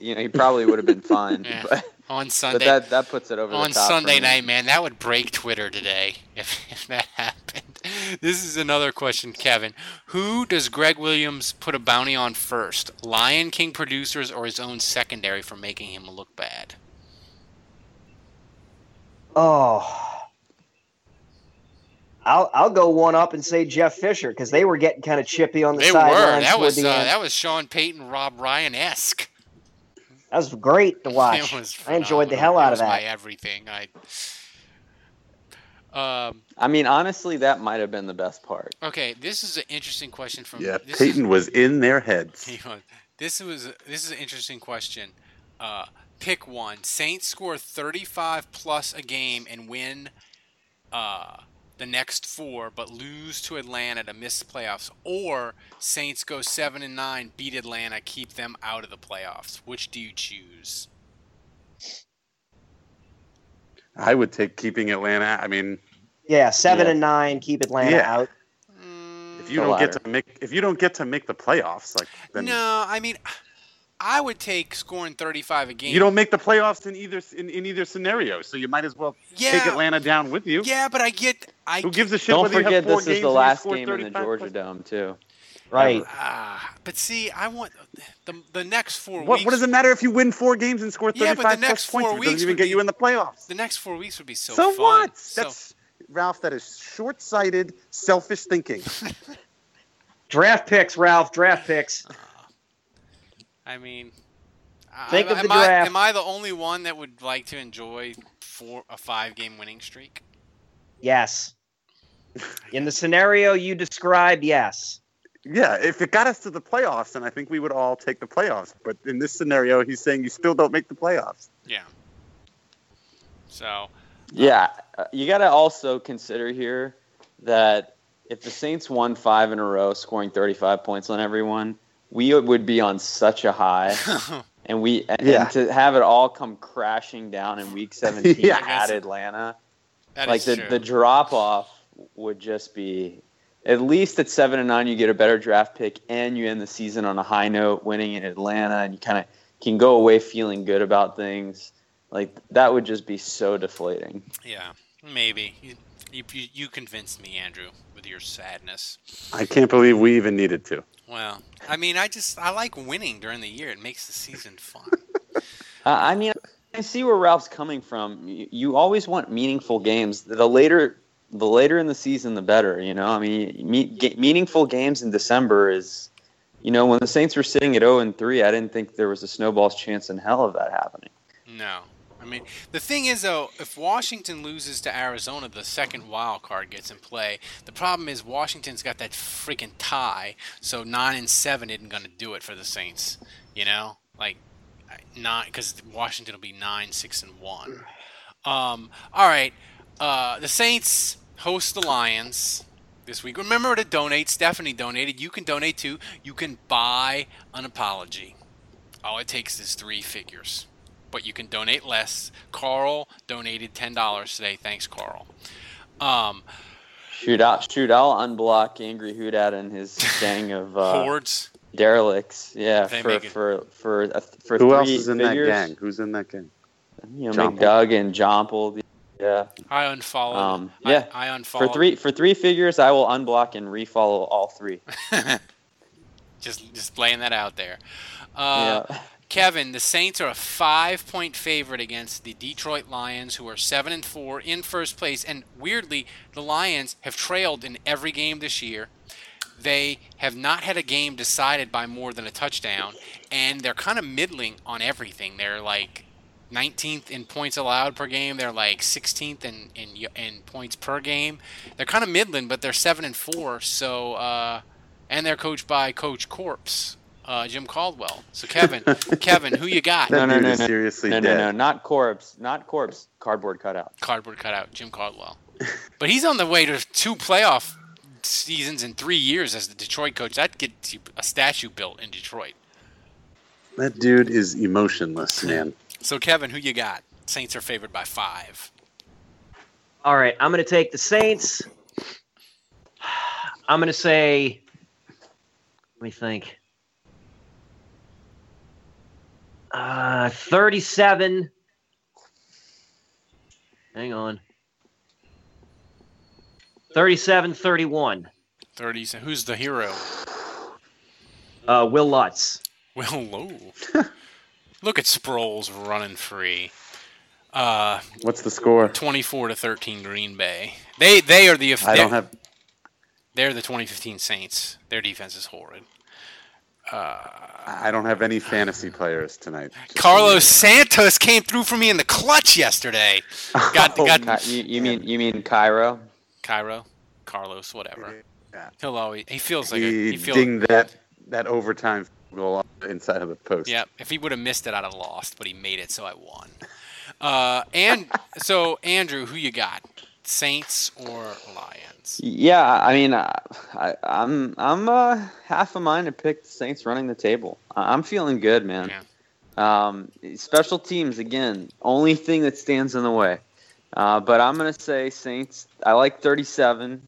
you know he probably would have been fine Yeah. but, On but Sunday, that that puts it over on the top for Sunday night, man, that would break Twitter today if, if that happened. This is another question, Kevin. Who does Gregg Williams put a bounty on first? Lion King producers or his own secondary for making him look bad? Oh. I'll I'll go one up and say Jeff Fisher because they were getting kind of chippy on the They were. sidelines. That was the uh, that was Sean Payton, Rob Ryan esque. That was great to watch. It was I enjoyed the hell out It of was My that. everything. I. Um, I mean honestly that might have been the best part okay, this is an interesting question from. Yeah, this is- Payton was in their heads. This was this is an interesting question. Uh, pick one. Saints score 35 plus a game and win uh, the next four, but lose to Atlanta to miss the playoffs. Or Saints go seven and nine, beat Atlanta, keep them out of the playoffs. Which do you choose? I would take keeping Atlanta. I mean, Yeah, seven Yeah. and nine, keep Atlanta Yeah. out. Mm. if you don't get to make if you don't get to make the playoffs, like then no, I mean, I would take scoring 35 a game. you don't make the playoffs in either in, in either scenario. So you might as well take Atlanta down with you. Yeah, but I get. I Who gives a shit don't whether you forget have four this is the last game in the Georgia plus? Dome too Right. Ah, but see, I want the the next four What, weeks. what does it matter if you win four games and score 35 Yeah, 35 but the next four points? It weeks doesn't even get be- you in the playoffs. The next four weeks would be so, So, fun. what? So- That's Ralph. That is short-sighted, selfish thinking. Draft picks, Ralph. Draft picks. I mean, Think I, of the am I, draft. am I the only one that would like to enjoy four a five game winning streak? Yes. In the scenario you described, yes. yeah, if it got us to the playoffs, then I think we would all take the playoffs. But in this scenario, he's saying you still don't make the playoffs. Yeah. So Yeah, uh, you got to also consider here that if the Saints won five in a row, scoring 35 points on everyone, we would be on such a high, and we and, Yeah. and to have it all come crashing down in Week 17 Yeah. at Atlanta, that like is the true. the drop off would just be. At least at seven and nine, you get a better draft pick, and you end the season on a high note, winning in Atlanta, and you kind of can go away feeling good about things. Like that would just be so deflating. yeah, maybe you, you you you convinced me, Andrew, with your sadness. I can't believe we even needed to. Well, I mean, I just I like winning during the year. It makes the season fun. Uh, I mean, I see where Ralph's coming from. You, you always want meaningful games. The later, the later in the season, the better. You know, I mean, me, ge- meaningful games in December is, you know, when the Saints were sitting at zero and three, I didn't think there was a snowball's chance in hell of that happening. No. I mean, the thing is, though, if Washington loses to Arizona, the second wild card gets in play. The problem is Washington's got that freaking tie, so nine and seven isn't going to do it for the Saints. You know, like not because Washington will be nine, six, and one. Um, all right, uh, the Saints host the Lions this week. Remember to donate. Stephanie donated. You can donate too. You can buy an apology. All it takes is three figures but you can donate less. Carl donated ten dollars today. Thanks, Carl. Um, Shoot out, shoot! I'll unblock Angry Hoodat and his gang of uh, hordes. derelicts. Yeah, They for for for uh, for Who three else is in figures. that gang? Who's in that gang? You know, Jomple. McDoug and Jomple. Yeah. I unfollowed. Um, yeah. I, unfollowed. For three for three figures, I will unblock and refollow all three. Just just laying that out there. Uh, Yeah. Kevin, the Saints are a five-point favorite against the Detroit Lions, who are seven and four in first place. And weirdly, the Lions have trailed in every game this year. They have not had a game decided by more than a touchdown, and they're kind of middling on everything. They're like 19th in points allowed per game. They're like 16th in in, in points per game. They're kind of middling, but they're seven and four. So, uh, and they're coached by Coach Corpse, uh, Jim Caldwell. So, Kevin, Kevin, who you got? No, no, no, no. seriously no, dead. no, no, not corpse, not corpse. Cardboard cutout. Cardboard cutout, Jim Caldwell. But he's on the way to two playoff seasons in three years as the Detroit coach. That gets you a statue built in Detroit. That dude is emotionless, man. So, Kevin, who you got? Saints are favored by five. All right, I'm going to take the Saints. I'm going to say. Let me think. Uh, 37. Hang on. 37 31. 30. So who's the hero? Uh, Will Lutz. Will low. Look at Sproles running free. Uh, What's the score? 24 to 13 Green Bay. They they are the I don't have. they're the 2015 Saints. Their defense is horrid. I don't have any fantasy players tonight. Carlos Santos came through for me in the clutch yesterday. Got Oh, got Ki- you, you mean you mean Cairo? Cairo, Carlos, whatever. Yeah. He'll always he feels like a, He, he feels dinged that that overtime goal inside of the post. Yeah, if he would have missed it, I'd have lost, but he made it, so I won. Uh, and so Andrew, who you got? Saints or Lions? Yeah, I mean, uh, I, I'm I'm uh, half a mind to pick the Saints running the table. I'm feeling good, man. Um, special teams again, only thing that stands in the way. Uh, but I'm gonna say Saints. I like 37,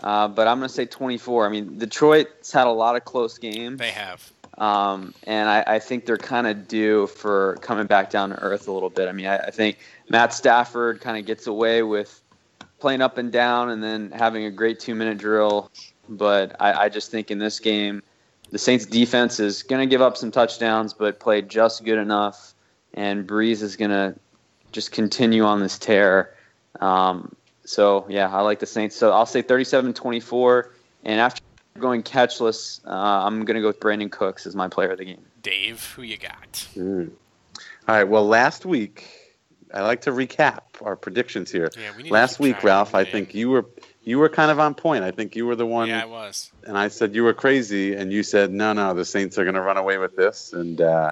uh, but I'm gonna say 24. I mean, Detroit's had a lot of close games. They have. Um, and I, I think they're kind of due for coming back down to earth a little bit. I mean, I, I think Matt Stafford kind of gets away with playing up and down and then having a great two minute drill. But I, I just think in this game, the Saints defense is going to give up some touchdowns, but play just good enough. And Brees is going to just continue on this tear. Um, so, yeah, I like the Saints. So I'll say 37 24. And after going catchless, uh, I'm going to go with Brandin Cooks as my player of the game. Dave, who you got? Mm. All right. Well, last week I like to recap our predictions here. Yeah, we need to last keep week, Ralph, I think you were you were kind of on point. I think you were the one. Yeah, I was. And I said you were crazy, and you said no, no, the Saints are going to run away with this, and uh,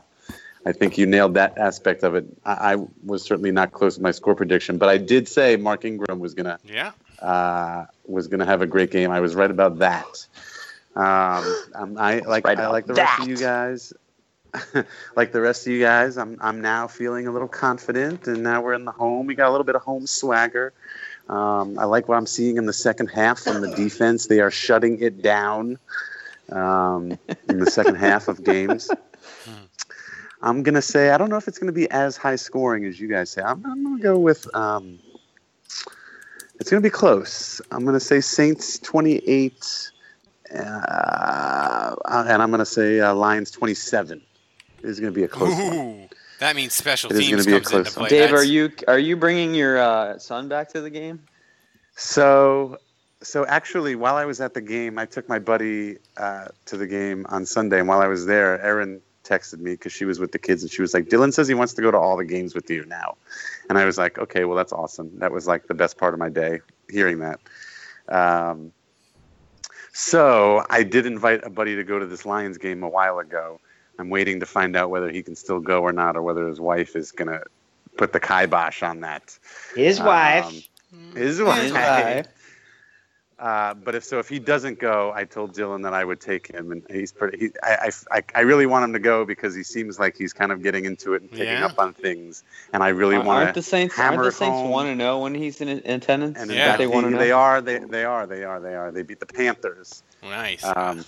I think you nailed that aspect of it. I, I was certainly not close to my score prediction, but I did say Mark Ingram was going to Yeah. uh, was going to have a great game. I was right about that. Um, I'm, I like Right I like the rest of you guys. like the rest of you guys, I'm I'm now feeling a little confident, and now we're in the home. We got a little bit of home swagger. Um, I like what I'm seeing in the second half from the defense. They are shutting it down um, in the second half of games. I'm gonna say I don't know if it's gonna be as high scoring as you guys say. I'm, I'm gonna go with um, it's gonna be close. I'm gonna say Saints 28, uh, and I'm gonna say uh, Lions 27. This is gonna be a close one. That means special It is teams gonna be a comes into close play. one. Dave, That's- are you are you bringing your uh, son back to the game? So, so actually, while I was at the game, I took my buddy uh, to the game on Sunday, and while I was there, Erin texted me because she was with the kids, and she was like, "Dylan says he wants to go to all the games with you now," and I was like, "Okay, well, that's awesome. That was like the best part of my day, hearing that." Um, so I did invite a buddy to go to this Lions game a while ago. I'm waiting to find out whether he can still go or not, or whether his wife is gonna put the kibosh on that. His wife. Um, his wife. His wife. Uh, but if so, if he doesn't go, I told Dylan that I would take him, and he's pretty. He, I, I, I- I really want him to go because he seems like he's kind of getting into it and picking Yeah. up on things, and I really Aren't- want aren't the Saints hammer aren't the Saints want to know when he's in, in attendance? And Don't Yeah. they want to know. they are, they, they are, they are, they are. They beat the Panthers. Nice. Um,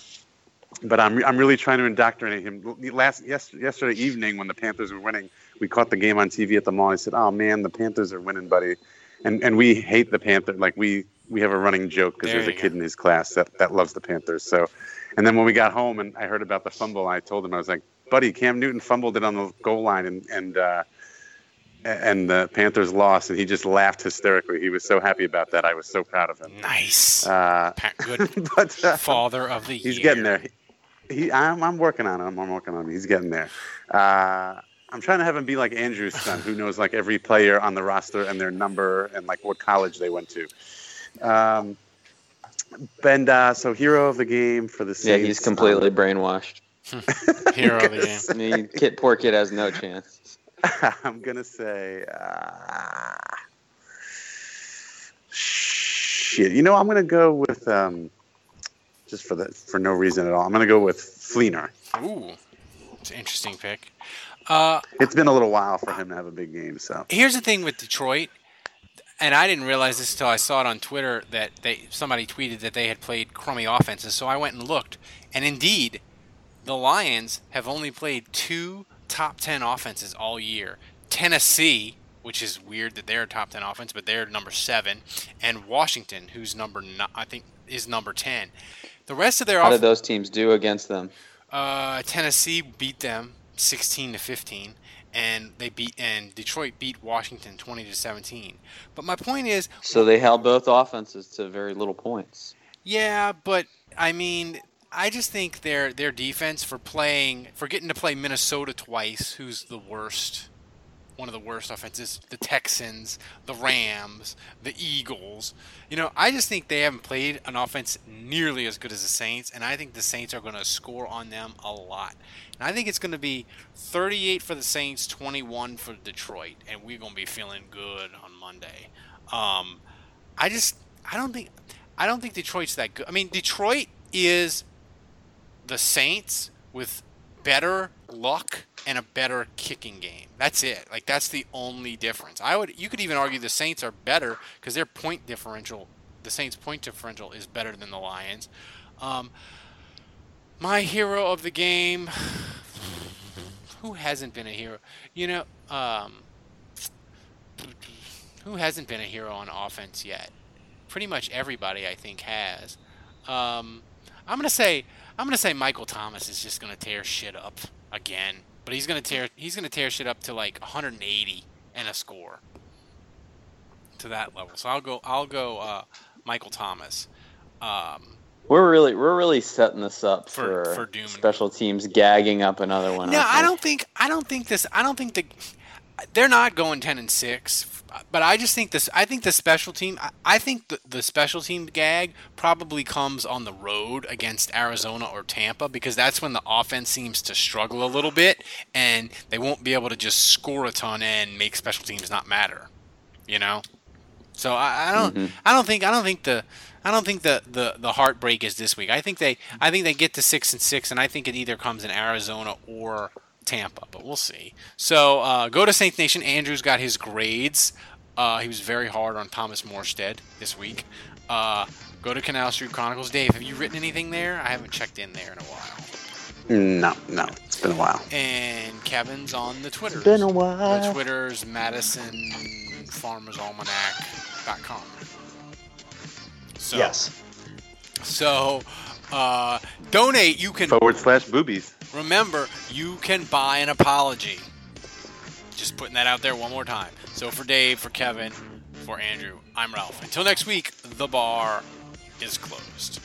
but I'm, I'm really trying to indoctrinate him. Last yes, yesterday evening when the Panthers were winning, we caught the game on TV at the mall. I said, "Oh man, the Panthers are winning, buddy," and and we hate the Panthers. Like we we have a running joke because There there's a kid in his class that, that loves the Panthers. So, and then when we got home and I heard about the fumble, I told him I was like, "Buddy, Cam Newton fumbled it on the goal line, and and uh, and the Panthers lost." And he just laughed hysterically. He was so happy about that. I was so proud of him. Nice. Uh, good but, uh, father of the he's year. getting there. He, I'm, I'm working on him. I'm working on him. He's getting there. Uh, I'm trying to have him be like Andrew's son, who knows like every player on the roster and their number and like what college they went to. Um, and uh, so hero of the game for the season. Yeah, he's completely um, brainwashed. Hero of the game. I mean, kid, poor kid has no chance. I'm gonna say. Uh, shit. You know, I'm gonna go with um, just for the for no reason at all. I'm gonna go with Fleener. Ooh, it's an interesting pick. Uh, It's been a little while for him to have a big game, so here's the thing with Detroit, and I didn't realize this until I saw it on Twitter that they somebody tweeted that they had played crummy offenses. So I went and looked, and indeed, the Lions have only played two top ten offenses all year. Tennessee, which is weird that they're a top ten offense, but they're number seven, and Washington, who's number no, I think is number ten. The rest of their How off- did those teams do against them? uh, Tennessee beat them 16 to 15, and they beat and Detroit beat Washington 20 to 17. But my point is, So they held both offenses to very little points. yeah, but I mean, I just think their their defense for playing for getting to play Minnesota twice, who's the worst, one of the worst offenses, the Texans, the Rams, the Eagles. You know, I just think they haven't played an offense nearly as good as the Saints, and I think the Saints are going to score on them a lot. And I think it's going to be 38 for the Saints, 21 for Detroit, and we're going to be feeling good on Monday. Um, I just, I don't think, I don't think Detroit's that good. I mean, Detroit is the Saints with better luck and a better kicking game. That's it. Like that's the only difference. I would you could even argue the Saints are better because their point differential, the Saints' point differential is better than the Lions. Um, my hero of the game, who hasn't been a hero? You know, um, who hasn't been a hero on offense yet? Pretty much everybody, I think, has. Um, I'm gonna say I'm gonna say Michael Thomas is just gonna tear shit up again, but he's gonna tear he's gonna tear shit up to like 180 and a score to that level. So I'll go I'll go uh, Michael Thomas. Um, We're really we're really setting this up For- for, for doom special teams gagging up another one. no, aren't I don't think I don't think this I don't think the they're not going 10 and 6 but I just think this I think the special team I, I think the, the special team gag probably comes on the road against Arizona or Tampa because that's when the offense seems to struggle a little bit and they won't be able to just score a ton and make special teams not matter you know so I, I don't Mhm. I don't think I don't think the I don't think the, the, the heartbreak is this week. I think they I think they get to six and six, and I think it either comes in Arizona or Tampa, but we'll see. So uh, go to Saints Nation. Andrew's got his grades. Uh, he was very hard on Thomas Morstead this week. Uh, go to Canal Street Chronicles. Dave, have you written anything there? I haven't checked in there in a while. no, no, it's been a while. And Kevin's on the Twitter. been a while. The Twitter's Madison Farmers Almanac.com. So, Yes. So, uh, donate. You can Forward slash boobies. Remember you can buy an apology. Just putting that out there one more time. So for Dave, for Kevin, for Andrew, I'm Ralph. Until next week, the bar is closed.